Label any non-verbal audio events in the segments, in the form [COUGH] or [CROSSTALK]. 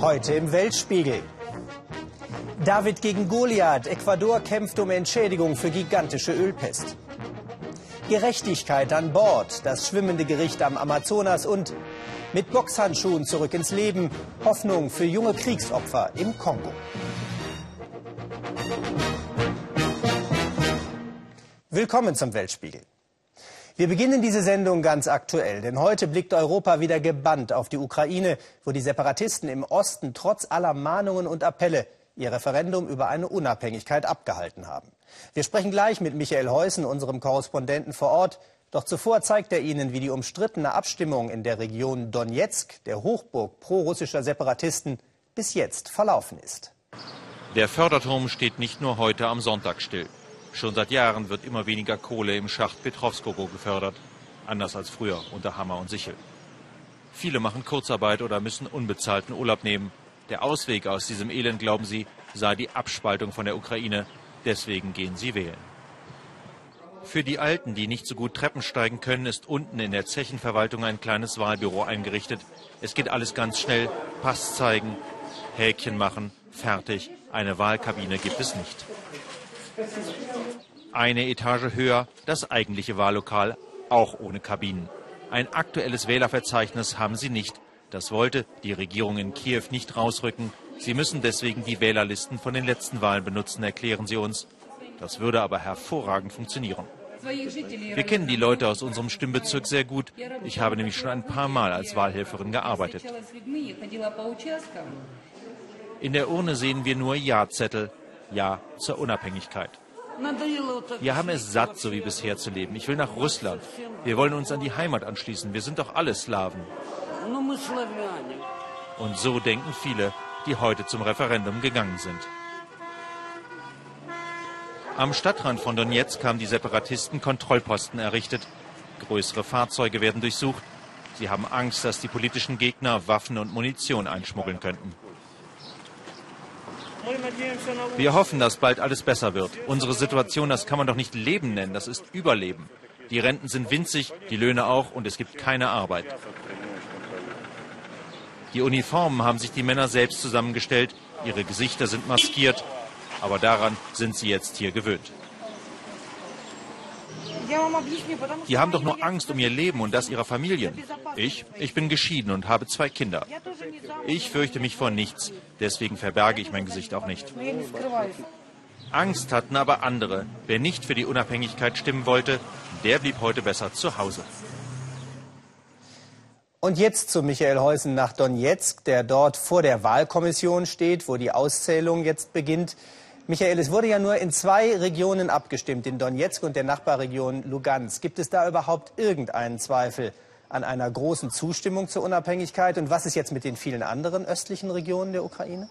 Heute im Weltspiegel. David gegen Goliath. Ecuador kämpft um Entschädigung für gigantische Ölpest. Gerechtigkeit an Bord. Das schwimmende Gericht am Amazonas und mit Boxhandschuhen zurück ins Leben. Hoffnung für junge Kriegsopfer im Kongo. Willkommen zum Weltspiegel. Wir beginnen diese Sendung ganz aktuell, denn heute blickt Europa wieder gebannt auf die Ukraine, wo die Separatisten im Osten trotz aller Mahnungen und Appelle ihr Referendum über eine Unabhängigkeit abgehalten haben. Wir sprechen gleich mit Michael Heusen, unserem Korrespondenten vor Ort. Doch zuvor zeigt er Ihnen, wie die umstrittene Abstimmung in der Region Donetsk, der Hochburg prorussischer Separatisten, bis jetzt verlaufen ist. Der Förderturm steht nicht nur heute am Sonntag still. Schon seit Jahren wird immer weniger Kohle im Schacht Petrovskogo gefördert, anders als früher unter Hammer und Sichel. Viele machen Kurzarbeit oder müssen unbezahlten Urlaub nehmen. Der Ausweg aus diesem Elend, glauben sie, sei die Abspaltung von der Ukraine. Deswegen gehen sie wählen. Für die Alten, die nicht so gut Treppen steigen können, ist unten in der Zechenverwaltung ein kleines Wahlbüro eingerichtet. Es geht alles ganz schnell. Pass zeigen, Häkchen machen, fertig. Eine Wahlkabine gibt es nicht. Eine Etage höher das eigentliche Wahllokal, auch ohne Kabinen. Ein aktuelles Wählerverzeichnis haben sie nicht. Das wollte die Regierung in Kiew nicht rausrücken. Sie müssen deswegen die Wählerlisten von den letzten Wahlen benutzen, erklären sie uns. Das würde aber hervorragend funktionieren. Wir kennen die Leute aus unserem Stimmbezirk sehr gut. Ich habe nämlich schon ein paar Mal als Wahlhelferin gearbeitet. In der Urne sehen wir nur Ja-Zettel. Ja zur Unabhängigkeit. Wir haben es satt, so wie bisher zu leben. Ich will nach Russland. Wir wollen uns an die Heimat anschließen. Wir sind doch alle Slawen. Und so denken viele, die heute zum Referendum gegangen sind. Am Stadtrand von Donetsk haben die Separatisten Kontrollposten errichtet. Größere Fahrzeuge werden durchsucht. Sie haben Angst, dass die politischen Gegner Waffen und Munition einschmuggeln könnten. Wir hoffen, dass bald alles besser wird. Unsere Situation, das kann man doch nicht Leben nennen, das ist Überleben. Die Renten sind winzig, die Löhne auch und es gibt keine Arbeit. Die Uniformen haben sich die Männer selbst zusammengestellt, ihre Gesichter sind maskiert, aber daran sind sie jetzt hier gewöhnt. Die haben doch nur Angst um ihr Leben und das ihrer Familien. Ich, ich bin geschieden und habe zwei Kinder. Ich fürchte mich vor nichts, deswegen verberge ich mein Gesicht auch nicht. Angst hatten aber andere. Wer nicht für die Unabhängigkeit stimmen wollte, der blieb heute besser zu Hause. Und jetzt zu Michael Heusen nach Donetsk, der dort vor der Wahlkommission steht, wo die Auszählung jetzt beginnt. Michael, es wurde ja nur in zwei Regionen abgestimmt, in Donetsk und der Nachbarregion Lugansk. Gibt es da überhaupt irgendeinen Zweifel an einer großen Zustimmung zur Unabhängigkeit? Und was ist jetzt mit den vielen anderen östlichen Regionen der Ukraine?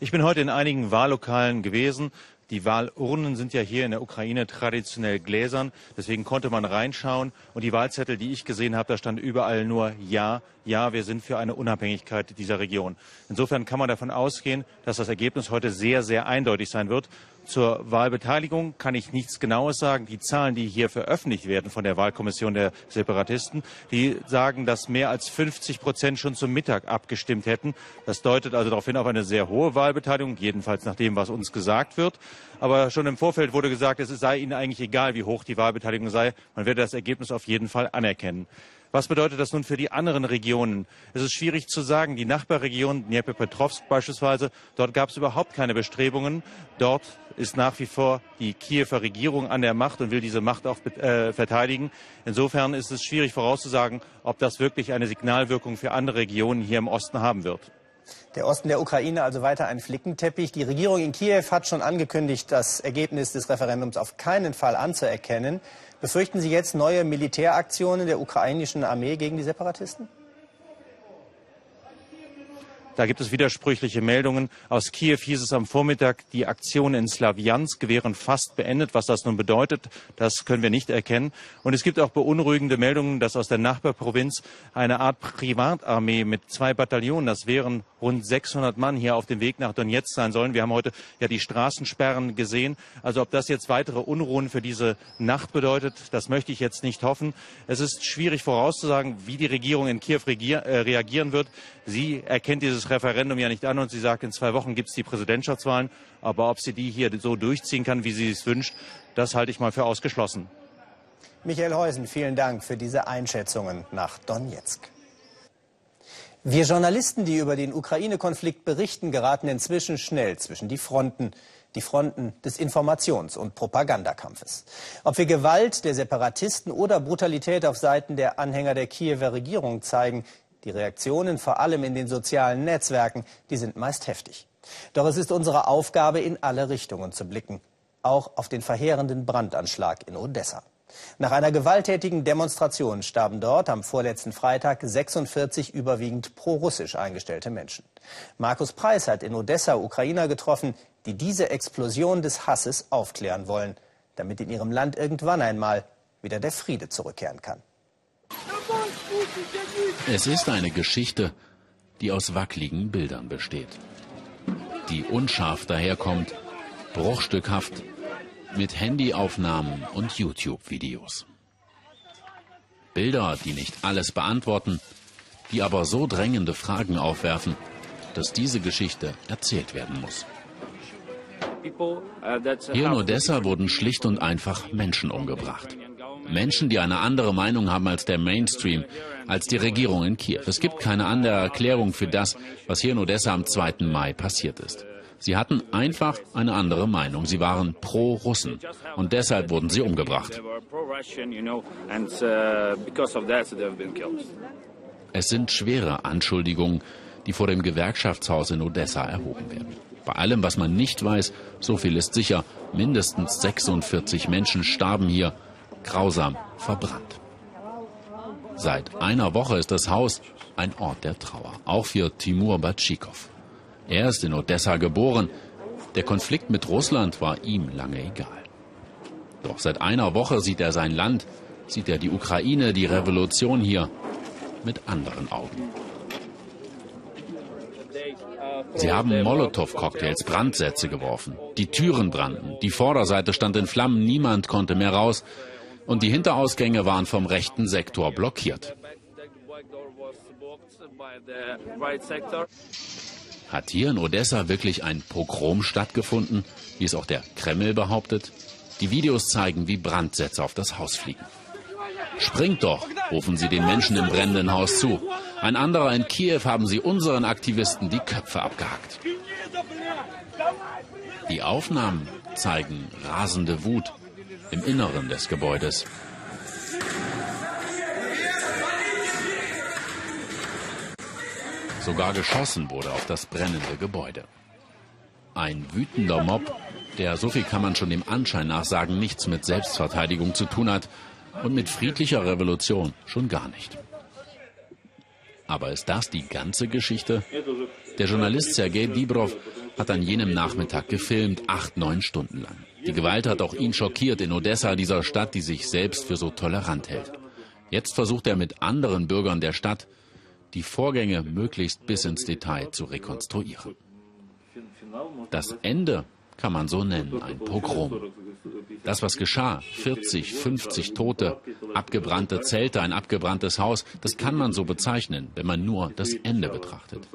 Ich bin heute in einigen Wahllokalen gewesen die Wahlurnen sind ja hier in der Ukraine traditionell gläsern, deswegen konnte man reinschauen. Und die Wahlzettel, die ich gesehen habe, da stand überall nur Ja, ja, wir sind für eine Unabhängigkeit dieser Region. Insofern kann man davon ausgehen, dass das Ergebnis heute sehr, sehr eindeutig sein wird. Zur Wahlbeteiligung kann ich nichts Genaues sagen. Die Zahlen, die hier veröffentlicht werden von der Wahlkommission der Separatisten, die sagen, dass mehr als 50 Prozent schon zum Mittag abgestimmt hätten. Das deutet also darauf hin auf eine sehr hohe Wahlbeteiligung, jedenfalls nach dem, was uns gesagt wird. Aber schon im Vorfeld wurde gesagt, es sei ihnen eigentlich egal, wie hoch die Wahlbeteiligung sei. Man werde das Ergebnis auf jeden Fall anerkennen. Was bedeutet das nun für die anderen Regionen? Es ist schwierig zu sagen. Die Nachbarregion Dnipropetrovsk beispielsweise, dort gab es überhaupt keine Bestrebungen. Dort ist nach wie vor die Kiewer Regierung an der Macht und will diese Macht auch äh, verteidigen. Insofern ist es schwierig vorauszusagen, ob das wirklich eine Signalwirkung für andere Regionen hier im Osten haben wird. Der Osten der Ukraine also weiter ein Flickenteppich. Die Regierung in Kiew hat schon angekündigt, das Ergebnis des Referendums auf keinen Fall anzuerkennen. Befürchten Sie jetzt neue Militäraktionen der ukrainischen Armee gegen die Separatisten? Da gibt es widersprüchliche Meldungen. Aus Kiew hieß es am Vormittag, die Aktionen in Slawiansk wären fast beendet. Was das nun bedeutet, das können wir nicht erkennen. Und es gibt auch beunruhigende Meldungen, dass aus der Nachbarprovinz eine Art Privatarmee mit zwei Bataillonen, das wären rund 600 Mann hier auf dem Weg nach Donetsk sein sollen. Wir haben heute ja die Straßensperren gesehen. Also ob das jetzt weitere Unruhen für diese Nacht bedeutet, das möchte ich jetzt nicht hoffen. Es ist schwierig vorauszusagen, wie die Regierung in Kiew äh, reagieren wird. Sie erkennt dieses Referendum ja nicht an und sie sagt, in zwei Wochen gibt es die Präsidentschaftswahlen. Aber ob sie die hier so durchziehen kann, wie sie es wünscht, das halte ich mal für ausgeschlossen. Michael Heusen, vielen Dank für diese Einschätzungen nach Donetsk. Wir Journalisten, die über den Ukraine-Konflikt berichten, geraten inzwischen schnell zwischen die Fronten, die Fronten des Informations- und Propagandakampfes. Ob wir Gewalt der Separatisten oder Brutalität auf Seiten der Anhänger der Kiewer Regierung zeigen, die Reaktionen vor allem in den sozialen Netzwerken, die sind meist heftig. Doch es ist unsere Aufgabe, in alle Richtungen zu blicken, auch auf den verheerenden Brandanschlag in Odessa. Nach einer gewalttätigen Demonstration starben dort am vorletzten Freitag 46 überwiegend pro-russisch eingestellte Menschen. Markus Preis hat in Odessa Ukrainer getroffen, die diese Explosion des Hasses aufklären wollen, damit in ihrem Land irgendwann einmal wieder der Friede zurückkehren kann. Es ist eine Geschichte, die aus wackeligen Bildern besteht. Die unscharf daherkommt, bruchstückhaft mit Handyaufnahmen und YouTube-Videos. Bilder, die nicht alles beantworten, die aber so drängende Fragen aufwerfen, dass diese Geschichte erzählt werden muss. Hier in Odessa wurden schlicht und einfach Menschen umgebracht. Menschen, die eine andere Meinung haben als der Mainstream, als die Regierung in Kiew. Es gibt keine andere Erklärung für das, was hier in Odessa am 2. Mai passiert ist. Sie hatten einfach eine andere Meinung. Sie waren pro-Russen und deshalb wurden sie umgebracht. Es sind schwere Anschuldigungen, die vor dem Gewerkschaftshaus in Odessa erhoben werden. Bei allem, was man nicht weiß, so viel ist sicher, mindestens 46 Menschen starben hier, grausam verbrannt. Seit einer Woche ist das Haus ein Ort der Trauer, auch für Timur Batschikow. Er ist in Odessa geboren. Der Konflikt mit Russland war ihm lange egal. Doch seit einer Woche sieht er sein Land, sieht er die Ukraine, die Revolution hier mit anderen Augen. Sie haben Molotow-Cocktails, Brandsätze geworfen. Die Türen brannten, die Vorderseite stand in Flammen, niemand konnte mehr raus und die Hinterausgänge waren vom rechten Sektor blockiert. Hat hier in Odessa wirklich ein Pogrom stattgefunden, wie es auch der Kreml behauptet? Die Videos zeigen, wie Brandsätze auf das Haus fliegen. Springt doch, rufen sie den Menschen im brennenden Haus zu. Ein anderer in Kiew haben sie unseren Aktivisten die Köpfe abgehackt. Die Aufnahmen zeigen rasende Wut im Inneren des Gebäudes. Sogar geschossen wurde auf das brennende Gebäude. Ein wütender Mob, der, so viel kann man schon dem Anschein nach sagen, nichts mit Selbstverteidigung zu tun hat und mit friedlicher Revolution schon gar nicht. Aber ist das die ganze Geschichte? Der Journalist Sergei Dibrov hat an jenem Nachmittag gefilmt, acht, neun Stunden lang. Die Gewalt hat auch ihn schockiert in Odessa, dieser Stadt, die sich selbst für so tolerant hält. Jetzt versucht er mit anderen Bürgern der Stadt, die Vorgänge möglichst bis ins Detail zu rekonstruieren. Das Ende kann man so nennen, ein Pogrom. Das, was geschah, 40, 50 Tote, abgebrannte Zelte, ein abgebranntes Haus, das kann man so bezeichnen, wenn man nur das Ende betrachtet.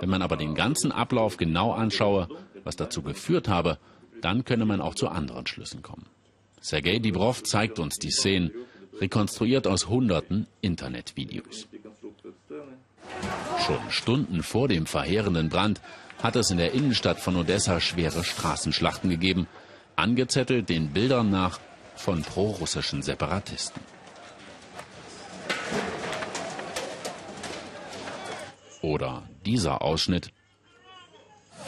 Wenn man aber den ganzen Ablauf genau anschaue, was dazu geführt habe, dann könne man auch zu anderen Schlüssen kommen. Sergei Dibrov zeigt uns die Szenen, rekonstruiert aus hunderten Internetvideos. Schon Stunden vor dem verheerenden Brand hat es in der Innenstadt von Odessa schwere Straßenschlachten gegeben, angezettelt den Bildern nach von prorussischen Separatisten. Oder dieser Ausschnitt.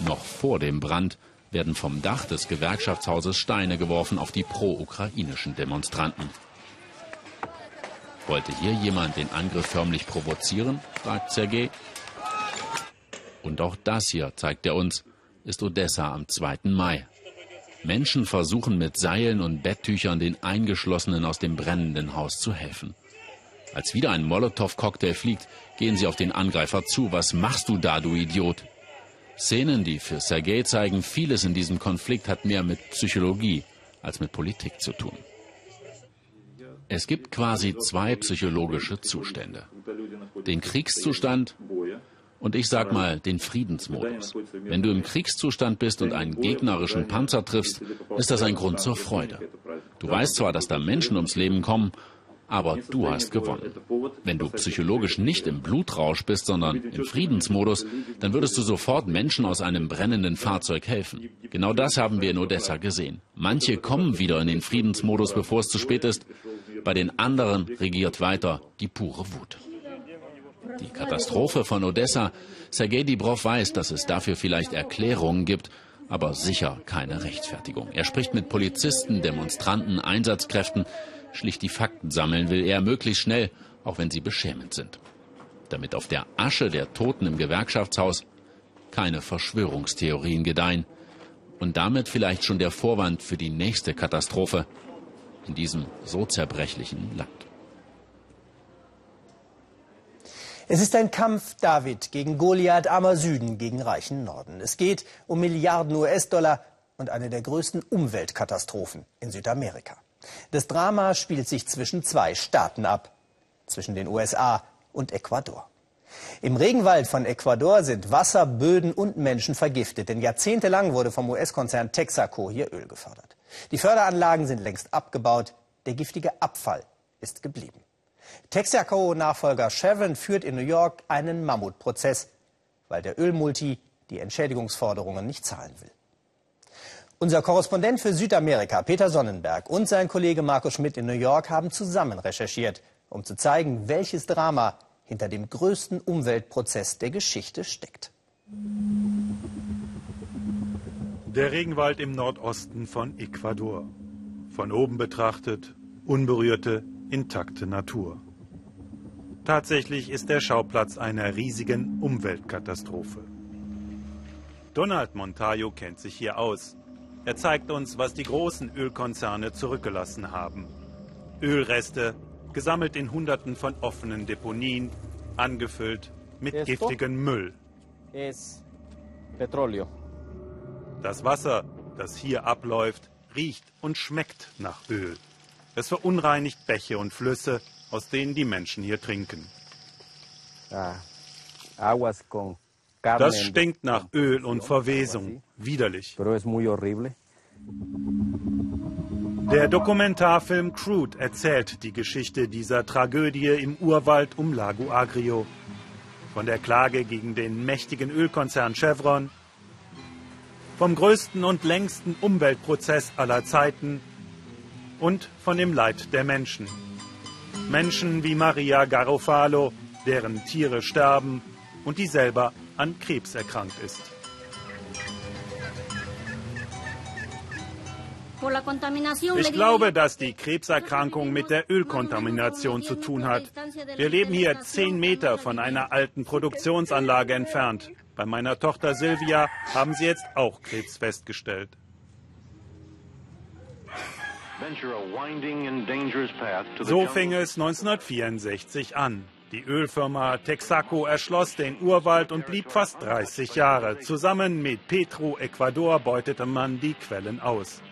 Noch vor dem Brand werden vom Dach des Gewerkschaftshauses Steine geworfen auf die pro-ukrainischen Demonstranten. Wollte hier jemand den Angriff förmlich provozieren? fragt Sergei. Und auch das hier, zeigt er uns, ist Odessa am 2. Mai. Menschen versuchen mit Seilen und Betttüchern den Eingeschlossenen aus dem brennenden Haus zu helfen. Als wieder ein Molotow-Cocktail fliegt, gehen sie auf den Angreifer zu. Was machst du da, du Idiot? Szenen, die für Sergei zeigen, vieles in diesem Konflikt hat mehr mit Psychologie als mit Politik zu tun. Es gibt quasi zwei psychologische Zustände. Den Kriegszustand und ich sag mal den Friedensmodus. Wenn du im Kriegszustand bist und einen gegnerischen Panzer triffst, ist das ein Grund zur Freude. Du weißt zwar, dass da Menschen ums Leben kommen aber du hast gewonnen. Wenn du psychologisch nicht im Blutrausch bist, sondern im Friedensmodus, dann würdest du sofort Menschen aus einem brennenden Fahrzeug helfen. Genau das haben wir in Odessa gesehen. Manche kommen wieder in den Friedensmodus, bevor es zu spät ist. Bei den anderen regiert weiter die pure Wut. Die Katastrophe von Odessa, Sergei Dibrov weiß, dass es dafür vielleicht Erklärungen gibt, aber sicher keine Rechtfertigung. Er spricht mit Polizisten, Demonstranten, Einsatzkräften, Schlicht die Fakten sammeln will er möglichst schnell, auch wenn sie beschämend sind. Damit auf der Asche der Toten im Gewerkschaftshaus keine Verschwörungstheorien gedeihen und damit vielleicht schon der Vorwand für die nächste Katastrophe in diesem so zerbrechlichen Land. Es ist ein Kampf David gegen Goliath, armer Süden gegen reichen Norden. Es geht um Milliarden US-Dollar und eine der größten Umweltkatastrophen in Südamerika. Das Drama spielt sich zwischen zwei Staaten ab, zwischen den USA und Ecuador. Im Regenwald von Ecuador sind Wasser, Böden und Menschen vergiftet, denn jahrzehntelang wurde vom US-Konzern Texaco hier Öl gefördert. Die Förderanlagen sind längst abgebaut, der giftige Abfall ist geblieben. Texaco-Nachfolger Chevron führt in New York einen Mammutprozess, weil der Ölmulti die Entschädigungsforderungen nicht zahlen will. Unser Korrespondent für Südamerika, Peter Sonnenberg, und sein Kollege Markus Schmidt in New York haben zusammen recherchiert, um zu zeigen, welches Drama hinter dem größten Umweltprozess der Geschichte steckt. Der Regenwald im Nordosten von Ecuador. Von oben betrachtet unberührte, intakte Natur. Tatsächlich ist der Schauplatz einer riesigen Umweltkatastrophe. Donald Montayo kennt sich hier aus. Er zeigt uns, was die großen Ölkonzerne zurückgelassen haben. Ölreste, gesammelt in Hunderten von offenen Deponien, angefüllt mit giftigem Müll. Das Wasser, das hier abläuft, riecht und schmeckt nach Öl. Es verunreinigt Bäche und Flüsse, aus denen die Menschen hier trinken. Ah, das stinkt nach Öl und Verwesung. Widerlich. Der Dokumentarfilm Crude erzählt die Geschichte dieser Tragödie im Urwald um Lago Agrio. Von der Klage gegen den mächtigen Ölkonzern Chevron, vom größten und längsten Umweltprozess aller Zeiten und von dem Leid der Menschen. Menschen wie Maria Garofalo, deren Tiere sterben und die selber an Krebs erkrankt ist. Ich glaube, dass die Krebserkrankung mit der Ölkontamination zu tun hat. Wir leben hier zehn Meter von einer alten Produktionsanlage entfernt. Bei meiner Tochter Silvia haben sie jetzt auch Krebs festgestellt. So fing es 1964 an. Die Ölfirma Texaco erschloss den Urwald und blieb fast 30 Jahre. Zusammen mit Petro Ecuador beutete man die Quellen aus.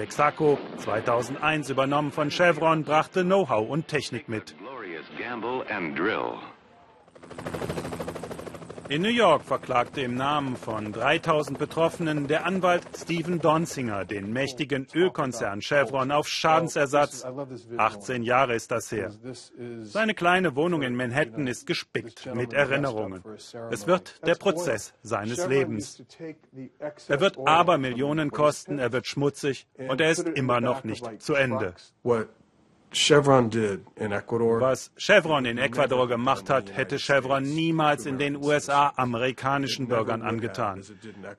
Texaco, 2001 übernommen von Chevron, brachte Know-how und Technik mit. In New York verklagte im Namen von 3000 Betroffenen der Anwalt Stephen Donzinger den mächtigen Ölkonzern Chevron auf Schadensersatz. 18 Jahre ist das her. Seine kleine Wohnung in Manhattan ist gespickt mit Erinnerungen. Es wird der Prozess seines Lebens. Er wird aber Millionen kosten, er wird schmutzig und er ist immer noch nicht zu Ende. Was Chevron in Ecuador gemacht hat, hätte Chevron niemals in den USA amerikanischen Bürgern angetan.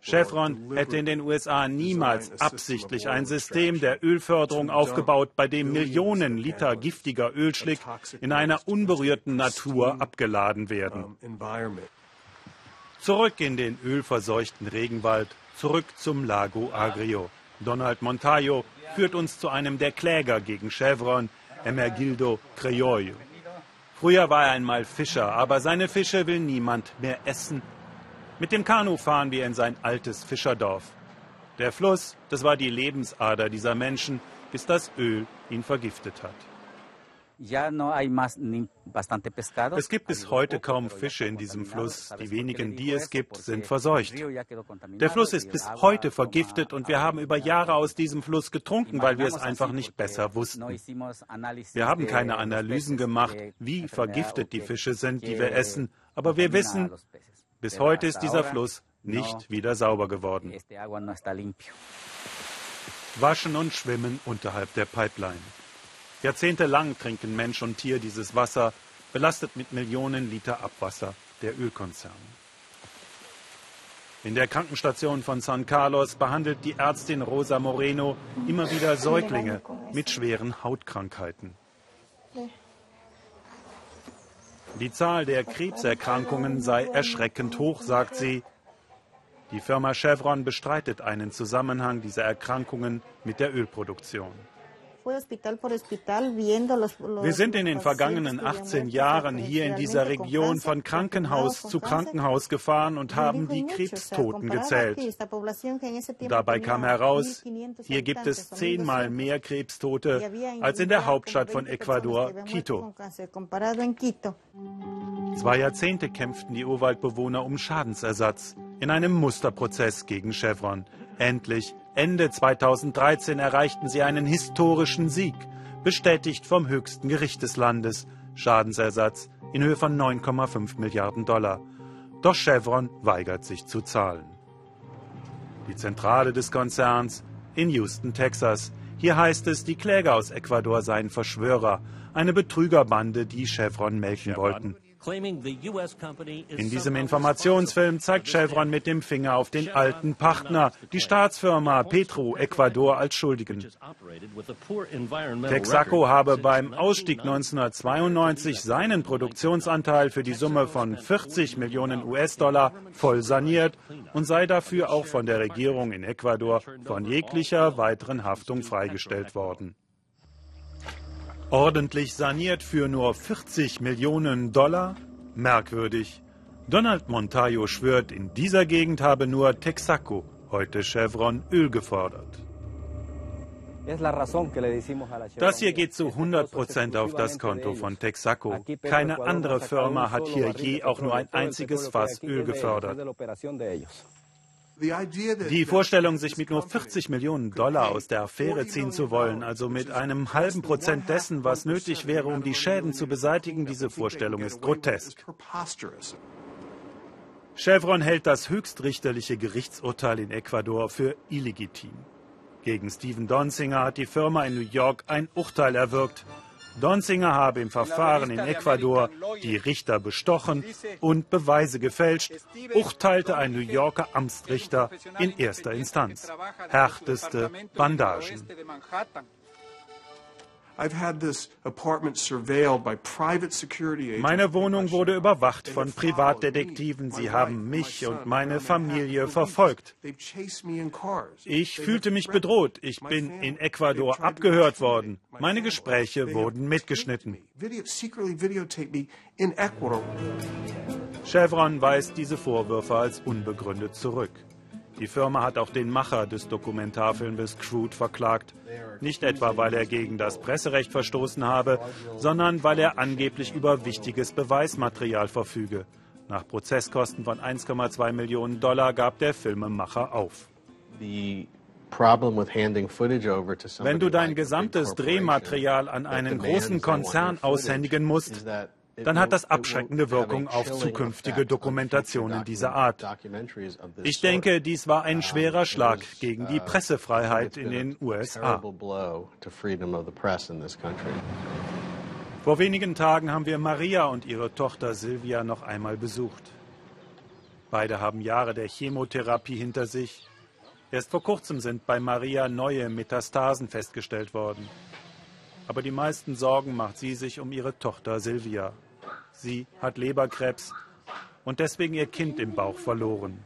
Chevron hätte in den USA niemals absichtlich ein System der Ölförderung aufgebaut, bei dem Millionen Liter giftiger Ölschlick in einer unberührten Natur abgeladen werden. Zurück in den ölverseuchten Regenwald, zurück zum Lago Agrio. Donald Montayo führt uns zu einem der Kläger gegen Chevron, Emergildo Creollo. Früher war er einmal Fischer, aber seine Fische will niemand mehr essen. Mit dem Kanu fahren wir in sein altes Fischerdorf. Der Fluss, das war die Lebensader dieser Menschen, bis das Öl ihn vergiftet hat. Es gibt bis heute kaum Fische in diesem Fluss. Die wenigen, die es gibt, sind verseucht. Der Fluss ist bis heute vergiftet und wir haben über Jahre aus diesem Fluss getrunken, weil wir es einfach nicht besser wussten. Wir haben keine Analysen gemacht, wie vergiftet die Fische sind, die wir essen, aber wir wissen, bis heute ist dieser Fluss nicht wieder sauber geworden. Waschen und Schwimmen unterhalb der Pipeline. Jahrzehntelang trinken Mensch und Tier dieses Wasser, belastet mit Millionen Liter Abwasser der Ölkonzerne. In der Krankenstation von San Carlos behandelt die Ärztin Rosa Moreno immer wieder Säuglinge mit schweren Hautkrankheiten. Die Zahl der Krebserkrankungen sei erschreckend hoch, sagt sie. Die Firma Chevron bestreitet einen Zusammenhang dieser Erkrankungen mit der Ölproduktion. Wir sind in den vergangenen 18 Jahren hier in dieser Region von Krankenhaus zu Krankenhaus gefahren und haben die Krebstoten gezählt. Dabei kam heraus, hier gibt es zehnmal mehr Krebstote als in der Hauptstadt von Ecuador, Quito. Zwei Jahrzehnte kämpften die Urwaldbewohner um Schadensersatz in einem Musterprozess gegen Chevron. Endlich Ende 2013 erreichten sie einen historischen Sieg, bestätigt vom höchsten Gericht des Landes. Schadensersatz in Höhe von 9,5 Milliarden Dollar. Doch Chevron weigert sich zu zahlen. Die Zentrale des Konzerns in Houston, Texas. Hier heißt es, die Kläger aus Ecuador seien Verschwörer, eine Betrügerbande, die Chevron melken wollten. In diesem Informationsfilm zeigt Chevron mit dem Finger auf den alten Partner, die Staatsfirma Petro Ecuador als Schuldigen. Texaco habe beim Ausstieg 1992 seinen Produktionsanteil für die Summe von 40 Millionen US-Dollar voll saniert und sei dafür auch von der Regierung in Ecuador von jeglicher weiteren Haftung freigestellt worden. Ordentlich saniert für nur 40 Millionen Dollar? Merkwürdig. Donald Montayo schwört, in dieser Gegend habe nur Texaco, heute Chevron, Öl gefordert. Das hier geht zu 100 Prozent auf das Konto von Texaco. Keine andere Firma hat hier je auch nur ein einziges Fass Öl gefördert. Die Vorstellung, sich mit nur 40 Millionen Dollar aus der Affäre ziehen zu wollen, also mit einem halben Prozent dessen, was nötig wäre, um die Schäden zu beseitigen, diese Vorstellung ist grotesk. Chevron hält das höchstrichterliche Gerichtsurteil in Ecuador für illegitim. Gegen Steven Donzinger hat die Firma in New York ein Urteil erwirkt, Donzinger habe im Verfahren in Ecuador die Richter bestochen und Beweise gefälscht, urteilte ein New Yorker Amtsrichter in erster Instanz. Härteste Bandagen. Meine Wohnung wurde überwacht von Privatdetektiven. Sie haben mich und meine Familie verfolgt. Ich fühlte mich bedroht. Ich bin in Ecuador abgehört worden. Meine Gespräche wurden mitgeschnitten. Chevron weist diese Vorwürfe als unbegründet zurück. Die Firma hat auch den Macher des Dokumentarfilms Crude verklagt. Nicht etwa, weil er gegen das Presserecht verstoßen habe, sondern weil er angeblich über wichtiges Beweismaterial verfüge. Nach Prozesskosten von 1,2 Millionen Dollar gab der Filmemacher auf. Wenn du dein gesamtes Drehmaterial an einen großen Konzern aushändigen musst, dann hat das abschreckende Wirkung auf zukünftige Dokumentationen dieser Art. Ich denke, dies war ein schwerer Schlag gegen die Pressefreiheit in den USA. Vor wenigen Tagen haben wir Maria und ihre Tochter Silvia noch einmal besucht. Beide haben Jahre der Chemotherapie hinter sich. Erst vor kurzem sind bei Maria neue Metastasen festgestellt worden. Aber die meisten Sorgen macht sie sich um ihre Tochter Silvia. Sie hat Leberkrebs und deswegen ihr Kind im Bauch verloren.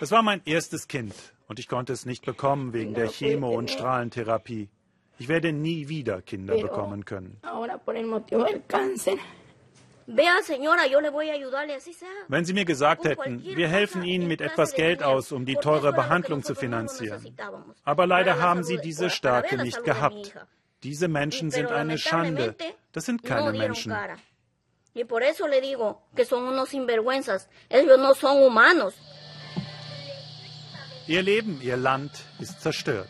Es war mein erstes Kind und ich konnte es nicht bekommen wegen der Chemo- und Strahlentherapie. Ich werde nie wieder Kinder bekommen können. Wenn Sie mir gesagt hätten, wir helfen Ihnen mit etwas Geld aus, um die teure Behandlung zu finanzieren. Aber leider haben Sie diese Stärke nicht gehabt. Diese Menschen sind eine Schande. Das sind keine Menschen. Ihr Leben, ihr Land ist zerstört.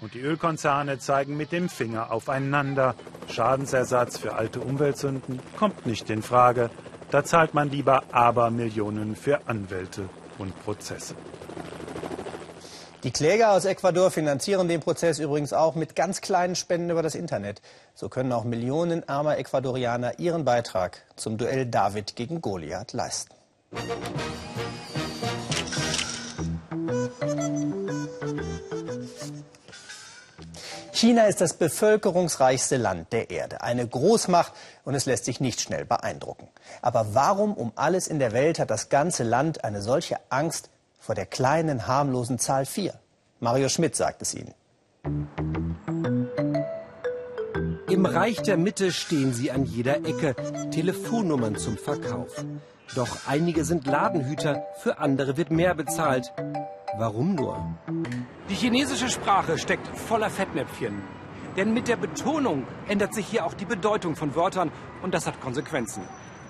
Und die Ölkonzerne zeigen mit dem Finger aufeinander. Schadensersatz für alte Umweltsünden kommt nicht in Frage. Da zahlt man lieber Abermillionen für Anwälte und Prozesse. Die Kläger aus Ecuador finanzieren den Prozess übrigens auch mit ganz kleinen Spenden über das Internet. So können auch Millionen armer Ecuadorianer ihren Beitrag zum Duell David gegen Goliath leisten. China ist das bevölkerungsreichste Land der Erde, eine Großmacht und es lässt sich nicht schnell beeindrucken. Aber warum um alles in der Welt hat das ganze Land eine solche Angst vor der kleinen, harmlosen Zahl 4? Mario Schmidt sagt es Ihnen. Im Reich der Mitte stehen sie an jeder Ecke, Telefonnummern zum Verkauf. Doch einige sind Ladenhüter, für andere wird mehr bezahlt. Warum nur? Die chinesische Sprache steckt voller Fettnäpfchen. Denn mit der Betonung ändert sich hier auch die Bedeutung von Wörtern und das hat Konsequenzen.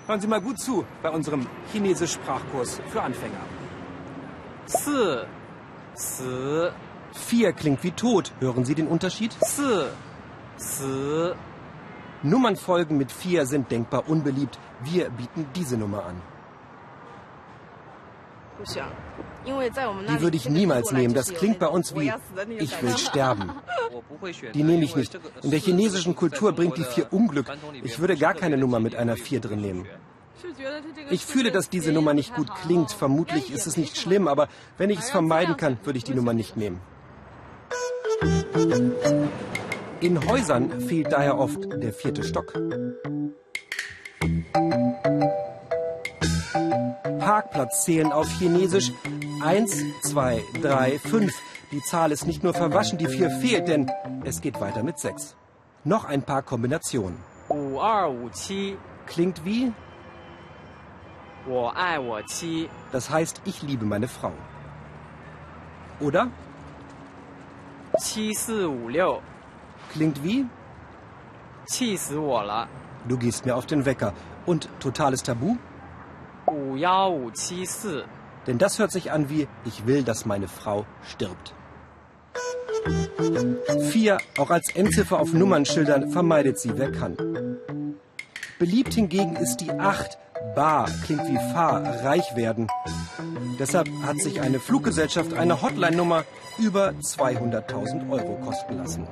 Hören Sie mal gut zu bei unserem Chinesisch-Sprachkurs für Anfänger. Si, si. Vier klingt wie tot. Hören Sie den Unterschied? Si, si. Nummernfolgen mit vier sind denkbar unbeliebt. Wir bieten diese Nummer an. Die würde ich niemals nehmen. Das klingt bei uns wie ich will sterben. Die nehme ich nicht. In der chinesischen Kultur bringt die vier Unglück. Ich würde gar keine Nummer mit einer vier drin nehmen. Ich fühle, dass diese Nummer nicht gut klingt. Vermutlich ist es nicht schlimm, aber wenn ich es vermeiden kann, würde ich die Nummer nicht nehmen. In Häusern fehlt daher oft der vierte Stock. Parkplatz zählen auf Chinesisch 1, 2, 3, 5. Die Zahl ist nicht nur verwaschen, die 4 fehlt, denn es geht weiter mit 6. Noch ein paar Kombinationen. Klingt wie? Das heißt, ich liebe meine Frau. Oder? Klingt wie? Du gehst mir auf den Wecker. Und totales Tabu? Denn das hört sich an wie, ich will, dass meine Frau stirbt. Vier, auch als Endziffer auf Nummernschildern, vermeidet sie, wer kann. Beliebt hingegen ist die Acht. Bar klingt wie Fahr, reich werden. Deshalb hat sich eine Fluggesellschaft eine Hotline-Nummer über 200.000 Euro kosten lassen.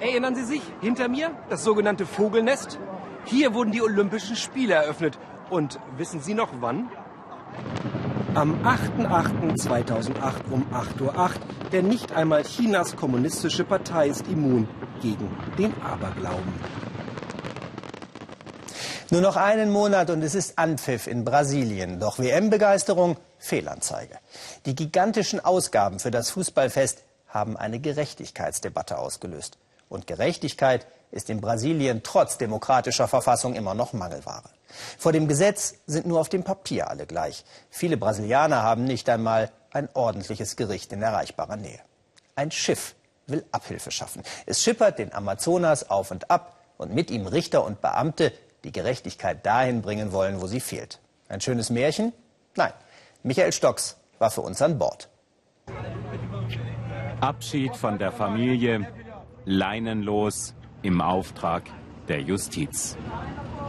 Erinnern Sie sich, hinter mir das sogenannte Vogelnest? Hier wurden die Olympischen Spiele eröffnet. Und wissen Sie noch wann? Am 8.8.2008 um 8.08 Uhr. Denn nicht einmal Chinas kommunistische Partei ist immun gegen den Aberglauben. Nur noch einen Monat und es ist Anpfiff in Brasilien. Doch WM-Begeisterung, Fehlanzeige. Die gigantischen Ausgaben für das Fußballfest haben eine Gerechtigkeitsdebatte ausgelöst. Und Gerechtigkeit ist in Brasilien trotz demokratischer Verfassung immer noch Mangelware. Vor dem Gesetz sind nur auf dem Papier alle gleich. Viele Brasilianer haben nicht einmal ein ordentliches Gericht in erreichbarer Nähe. Ein Schiff will Abhilfe schaffen. Es schippert den Amazonas auf und ab und mit ihm Richter und Beamte, die Gerechtigkeit dahin bringen wollen, wo sie fehlt. Ein schönes Märchen? Nein. Michael Stocks war für uns an Bord. Abschied von der Familie, leinenlos im Auftrag der Justiz.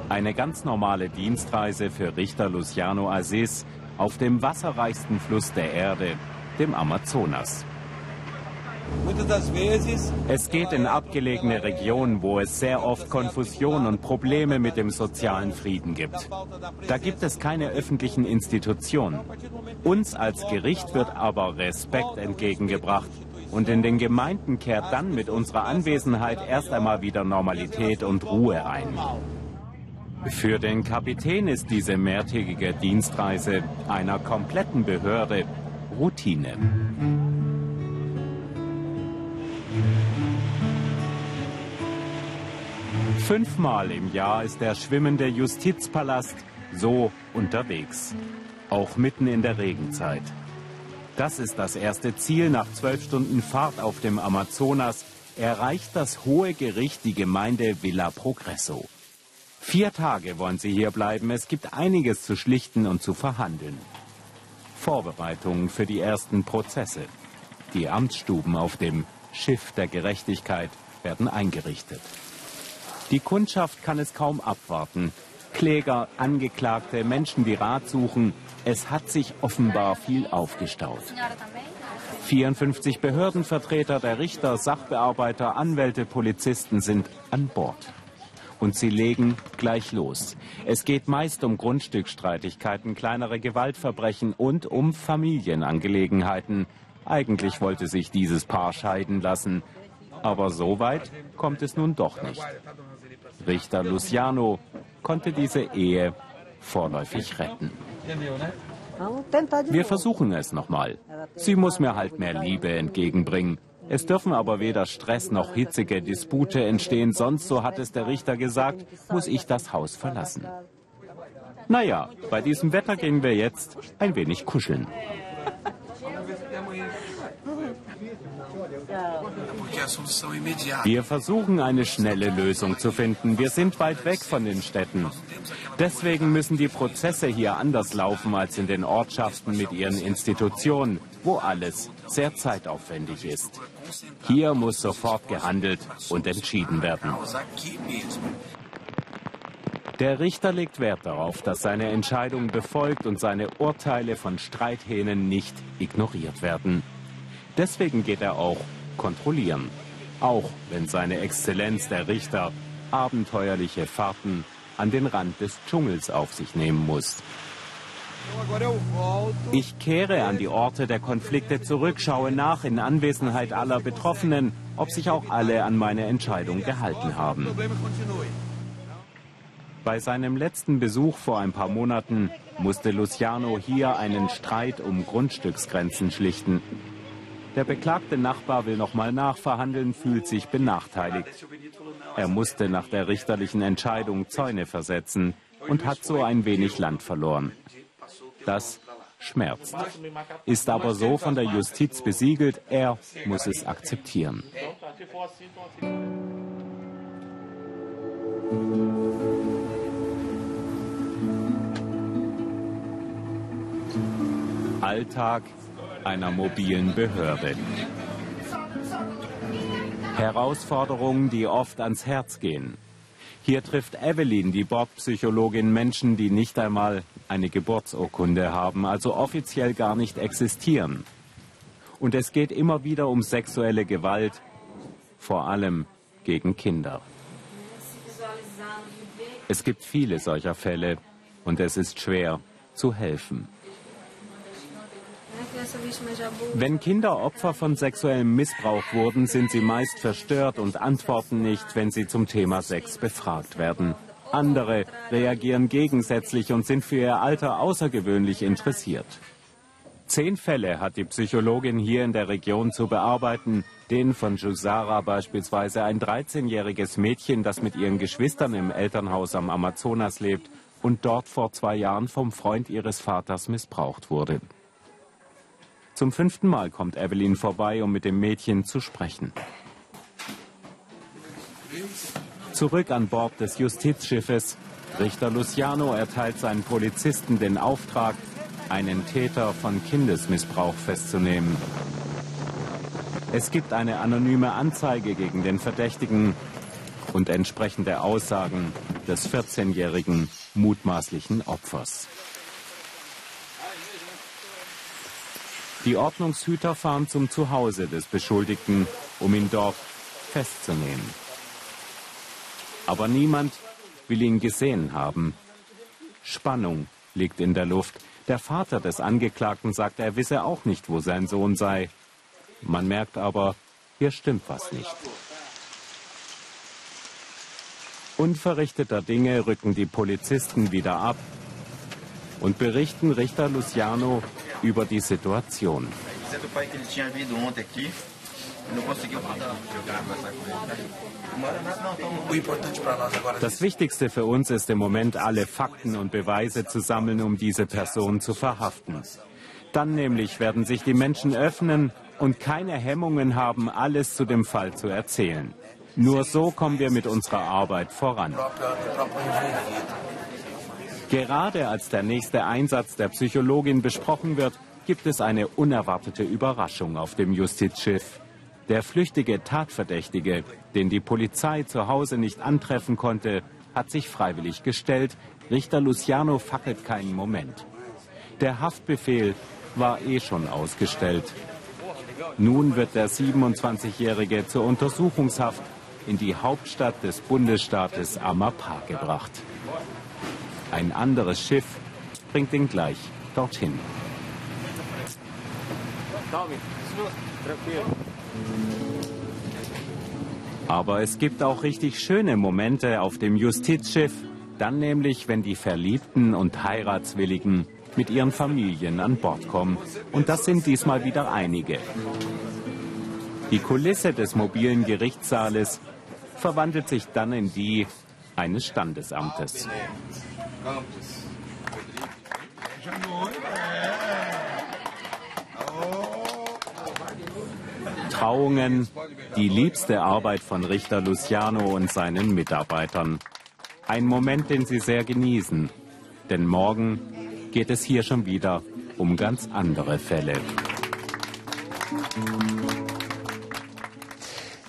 Eine ganz normale Dienstreise für Richter Luciano Aziz auf dem wasserreichsten Fluss der Erde, dem Amazonas. Es geht in abgelegene Regionen, wo es sehr oft Konfusion und Probleme mit dem sozialen Frieden gibt. Da gibt es keine öffentlichen Institutionen. Uns als Gericht wird aber Respekt entgegengebracht und in den Gemeinden kehrt dann mit unserer Anwesenheit erst einmal wieder Normalität und Ruhe ein. Für den Kapitän ist diese mehrtägige Dienstreise einer kompletten Behörde Routine. Fünfmal im Jahr ist der schwimmende Justizpalast so unterwegs, auch mitten in der Regenzeit. Das ist das erste Ziel nach zwölf Stunden Fahrt auf dem Amazonas. Erreicht das hohe Gericht die Gemeinde Villa Progresso. Vier Tage wollen sie hier bleiben. Es gibt einiges zu schlichten und zu verhandeln. Vorbereitungen für die ersten Prozesse. Die Amtsstuben auf dem Schiff der Gerechtigkeit werden eingerichtet. Die Kundschaft kann es kaum abwarten. Kläger, Angeklagte, Menschen, die Rat suchen. Es hat sich offenbar viel aufgestaut. 54 Behördenvertreter, der Richter, Sachbearbeiter, Anwälte, Polizisten sind an Bord. Und sie legen gleich los. Es geht meist um Grundstücksstreitigkeiten, kleinere Gewaltverbrechen und um Familienangelegenheiten. Eigentlich wollte sich dieses Paar scheiden lassen. Aber so weit kommt es nun doch nicht. Richter Luciano konnte diese Ehe vorläufig retten. Wir versuchen es nochmal. Sie muss mir halt mehr Liebe entgegenbringen. Es dürfen aber weder Stress noch hitzige Dispute entstehen, sonst, so hat es der Richter gesagt, muss ich das Haus verlassen. Naja, bei diesem Wetter gehen wir jetzt ein wenig kuscheln. [LAUGHS] Wir versuchen eine schnelle Lösung zu finden. Wir sind weit weg von den Städten. Deswegen müssen die Prozesse hier anders laufen als in den Ortschaften mit ihren Institutionen, wo alles sehr zeitaufwendig ist. Hier muss sofort gehandelt und entschieden werden. Der Richter legt Wert darauf, dass seine Entscheidung befolgt und seine Urteile von Streithähnen nicht ignoriert werden. Deswegen geht er auch kontrollieren. Auch wenn seine Exzellenz der Richter abenteuerliche Fahrten an den Rand des Dschungels auf sich nehmen muss. Ich kehre an die Orte der Konflikte zurück, schaue nach in Anwesenheit aller Betroffenen, ob sich auch alle an meine Entscheidung gehalten haben. Bei seinem letzten Besuch vor ein paar Monaten musste Luciano hier einen Streit um Grundstücksgrenzen schlichten. Der beklagte Nachbar will nochmal nachverhandeln, fühlt sich benachteiligt. Er musste nach der richterlichen Entscheidung Zäune versetzen und hat so ein wenig Land verloren. Das schmerzt. Ist aber so von der Justiz besiegelt, er muss es akzeptieren. Alltag einer mobilen Behörde. Herausforderungen, die oft ans Herz gehen. Hier trifft Evelyn, die Bordpsychologin, Menschen, die nicht einmal eine Geburtsurkunde haben, also offiziell gar nicht existieren. Und es geht immer wieder um sexuelle Gewalt, vor allem gegen Kinder. Es gibt viele solcher Fälle und es ist schwer zu helfen. Wenn Kinder Opfer von sexuellem Missbrauch wurden, sind sie meist verstört und antworten nicht, wenn sie zum Thema Sex befragt werden. Andere reagieren gegensätzlich und sind für ihr Alter außergewöhnlich interessiert. Zehn Fälle hat die Psychologin hier in der Region zu bearbeiten. Den von Jusara beispielsweise ein 13-jähriges Mädchen, das mit ihren Geschwistern im Elternhaus am Amazonas lebt und dort vor zwei Jahren vom Freund ihres Vaters missbraucht wurde. Zum fünften Mal kommt Evelyn vorbei, um mit dem Mädchen zu sprechen. Zurück an Bord des Justizschiffes. Richter Luciano erteilt seinen Polizisten den Auftrag, einen Täter von Kindesmissbrauch festzunehmen. Es gibt eine anonyme Anzeige gegen den Verdächtigen und entsprechende Aussagen des 14-jährigen mutmaßlichen Opfers. Die Ordnungshüter fahren zum Zuhause des Beschuldigten, um ihn dort festzunehmen. Aber niemand will ihn gesehen haben. Spannung liegt in der Luft. Der Vater des Angeklagten sagt, er wisse auch nicht, wo sein Sohn sei. Man merkt aber, hier stimmt was nicht. Unverrichteter Dinge rücken die Polizisten wieder ab und berichten Richter Luciano über die Situation. Das Wichtigste für uns ist im Moment, alle Fakten und Beweise zu sammeln, um diese Person zu verhaften. Dann nämlich werden sich die Menschen öffnen und keine Hemmungen haben, alles zu dem Fall zu erzählen. Nur so kommen wir mit unserer Arbeit voran. Gerade als der nächste Einsatz der Psychologin besprochen wird, gibt es eine unerwartete Überraschung auf dem Justizschiff. Der flüchtige Tatverdächtige, den die Polizei zu Hause nicht antreffen konnte, hat sich freiwillig gestellt. Richter Luciano fackelt keinen Moment. Der Haftbefehl war eh schon ausgestellt. Nun wird der 27-Jährige zur Untersuchungshaft in die Hauptstadt des Bundesstaates Amapá gebracht. Ein anderes Schiff bringt ihn gleich dorthin. Aber es gibt auch richtig schöne Momente auf dem Justizschiff, dann nämlich, wenn die Verliebten und Heiratswilligen mit ihren Familien an Bord kommen. Und das sind diesmal wieder einige. Die Kulisse des mobilen Gerichtssaales verwandelt sich dann in die eines Standesamtes. Trauungen, die liebste Arbeit von Richter Luciano und seinen Mitarbeitern. Ein Moment, den sie sehr genießen, denn morgen geht es hier schon wieder um ganz andere Fälle.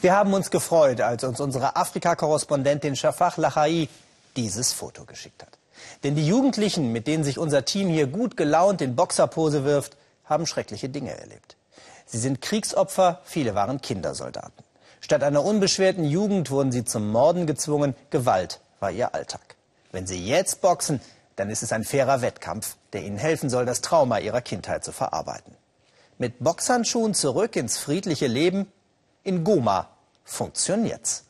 Wir haben uns gefreut, als uns unsere Afrika-Korrespondentin Shafak Lachai dieses Foto geschickt hat. Denn die Jugendlichen, mit denen sich unser Team hier gut gelaunt in Boxerpose wirft, haben schreckliche Dinge erlebt. Sie sind Kriegsopfer, viele waren Kindersoldaten. Statt einer unbeschwerten Jugend wurden sie zum Morden gezwungen, Gewalt war ihr Alltag. Wenn sie jetzt boxen, dann ist es ein fairer Wettkampf, der ihnen helfen soll, das Trauma ihrer Kindheit zu verarbeiten. Mit Boxhandschuhen zurück ins friedliche Leben? In Goma funktioniert's.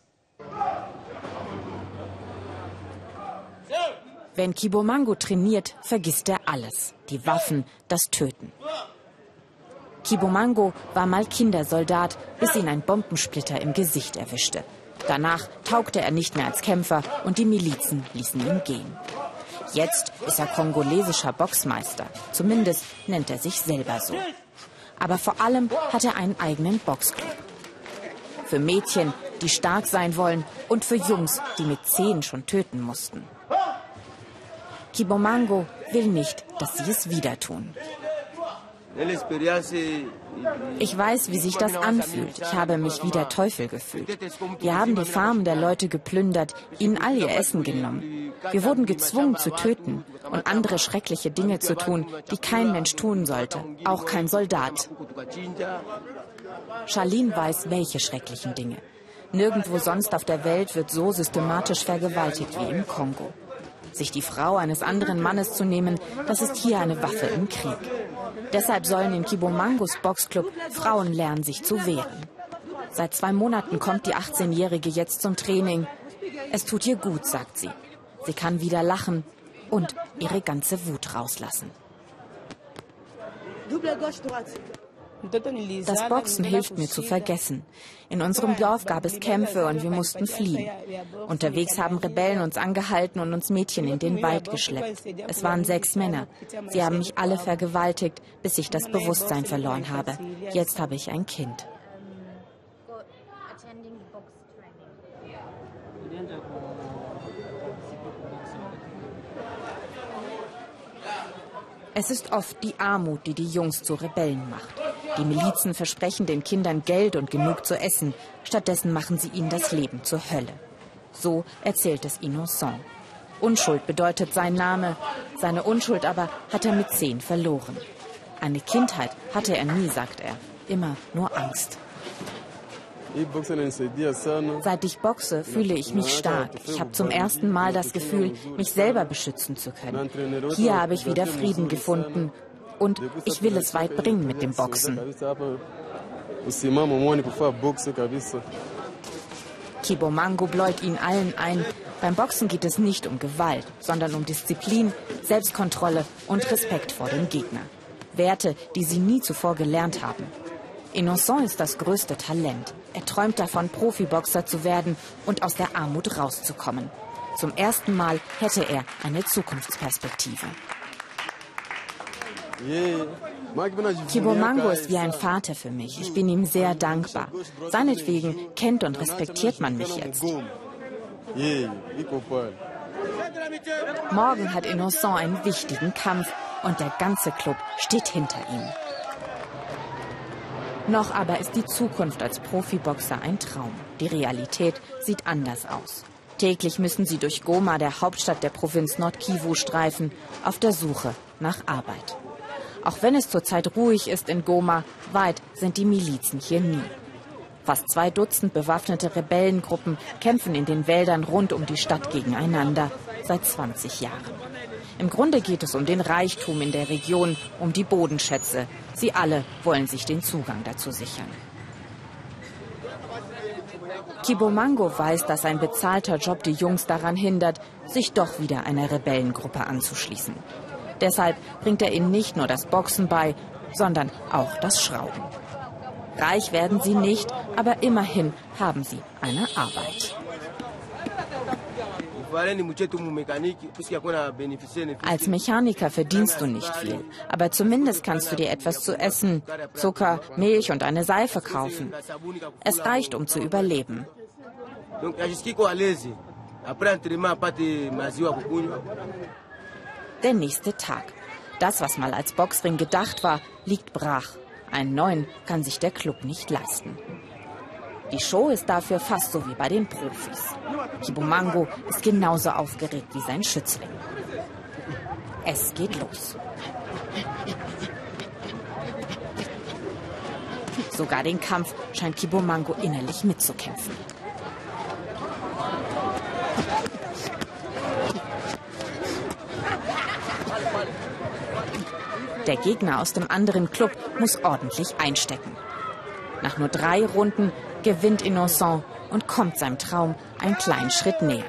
Wenn Kibomango trainiert, vergisst er alles. Die Waffen, das Töten. Kibomango war mal Kindersoldat, bis ihn ein Bombensplitter im Gesicht erwischte. Danach taugte er nicht mehr als Kämpfer und die Milizen ließen ihn gehen. Jetzt ist er kongolesischer Boxmeister. Zumindest nennt er sich selber so. Aber vor allem hat er einen eigenen Boxclub. Für Mädchen, die stark sein wollen und für Jungs, die mit zehn schon töten mussten. Kibomango will nicht, dass sie es wieder tun. Ich weiß, wie sich das anfühlt. Ich habe mich wie der Teufel gefühlt. Wir haben die Farmen der Leute geplündert, ihnen all ihr Essen genommen. Wir wurden gezwungen zu töten und andere schreckliche Dinge zu tun, die kein Mensch tun sollte, auch kein Soldat. Charlene weiß, welche schrecklichen Dinge. Nirgendwo sonst auf der Welt wird so systematisch vergewaltigt wie im Kongo. Sich die Frau eines anderen Mannes zu nehmen, das ist hier eine Waffe im Krieg. Deshalb sollen in Kibomangos Boxclub Frauen lernen, sich zu wehren. Seit zwei Monaten kommt die 18-Jährige jetzt zum Training. Es tut ihr gut, sagt sie. Sie kann wieder lachen und ihre ganze Wut rauslassen. Das Boxen hilft mir zu vergessen. In unserem Dorf gab es Kämpfe und wir mussten fliehen. Unterwegs haben Rebellen uns angehalten und uns Mädchen in den Wald geschleppt. Es waren sechs Männer. Sie haben mich alle vergewaltigt, bis ich das Bewusstsein verloren habe. Jetzt habe ich ein Kind. Es ist oft die Armut, die die Jungs zu Rebellen macht. Die Milizen versprechen den Kindern Geld und genug zu essen. Stattdessen machen sie ihnen das Leben zur Hölle. So erzählt es Innocent. Unschuld bedeutet sein Name. Seine Unschuld aber hat er mit zehn verloren. Eine Kindheit hatte er nie, sagt er. Immer nur Angst. Seit ich boxe, fühle ich mich stark. Ich habe zum ersten Mal das Gefühl, mich selber beschützen zu können. Hier habe ich wieder Frieden gefunden und ich will es weit bringen mit dem Boxen. Kibomango bläut ihn allen ein. Beim Boxen geht es nicht um Gewalt, sondern um Disziplin, Selbstkontrolle und Respekt vor dem Gegner. Werte, die sie nie zuvor gelernt haben. Innocent ist das größte Talent. Er träumt davon, Profiboxer zu werden und aus der Armut rauszukommen. Zum ersten Mal hätte er eine Zukunftsperspektive. Kibomango ist wie ein Vater für mich. Ich bin ihm sehr dankbar. Seinetwegen kennt und respektiert man mich jetzt. Morgen hat Innocent einen wichtigen Kampf und der ganze Club steht hinter ihm. Noch aber ist die Zukunft als Profiboxer ein Traum. Die Realität sieht anders aus. Täglich müssen sie durch Goma, der Hauptstadt der Provinz Nordkivu, streifen, auf der Suche nach Arbeit. Auch wenn es zurzeit ruhig ist in Goma, weit sind die Milizen hier nie. Fast zwei Dutzend bewaffnete Rebellengruppen kämpfen in den Wäldern rund um die Stadt gegeneinander seit 20 Jahren. Im Grunde geht es um den Reichtum in der Region, um die Bodenschätze. Sie alle wollen sich den Zugang dazu sichern. Kibomango weiß, dass ein bezahlter Job die Jungs daran hindert, sich doch wieder einer Rebellengruppe anzuschließen. Deshalb bringt er ihnen nicht nur das Boxen bei, sondern auch das Schrauben. Reich werden sie nicht, aber immerhin haben sie eine Arbeit. Als Mechaniker verdienst du nicht viel, aber zumindest kannst du dir etwas zu essen, Zucker, Milch und eine Seife kaufen. Es reicht, um zu überleben. Der nächste Tag. Das, was mal als Boxring gedacht war, liegt brach. Einen neuen kann sich der Club nicht leisten. Die Show ist dafür fast so wie bei den Profis. Kibumango ist genauso aufgeregt wie sein Schützling. Es geht los. Sogar den Kampf scheint Kibumango innerlich mitzukämpfen. Der Gegner aus dem anderen Club muss ordentlich einstecken. Nach nur drei Runden gewinnt Innocent und kommt seinem Traum einen kleinen Schritt näher.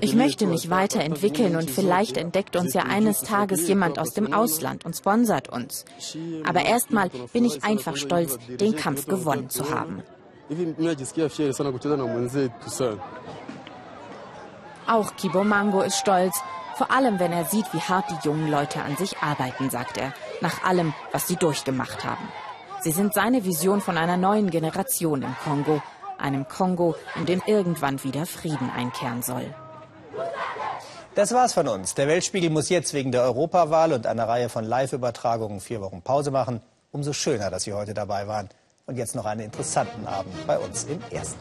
Ich möchte mich weiterentwickeln und vielleicht entdeckt uns ja eines Tages jemand aus dem Ausland und sponsert uns. Aber erstmal bin ich einfach stolz, den Kampf gewonnen zu haben. Auch Kibomango ist stolz, vor allem wenn er sieht, wie hart die jungen Leute an sich arbeiten, sagt er, nach allem, was sie durchgemacht haben. Sie sind seine Vision von einer neuen Generation im Kongo, einem Kongo, in dem irgendwann wieder Frieden einkehren soll. Das war's von uns. Der Weltspiegel muss jetzt wegen der Europawahl und einer Reihe von Live-Übertragungen vier Wochen Pause machen. Umso schöner, dass Sie heute dabei waren. Und jetzt noch einen interessanten Abend bei uns im Ersten.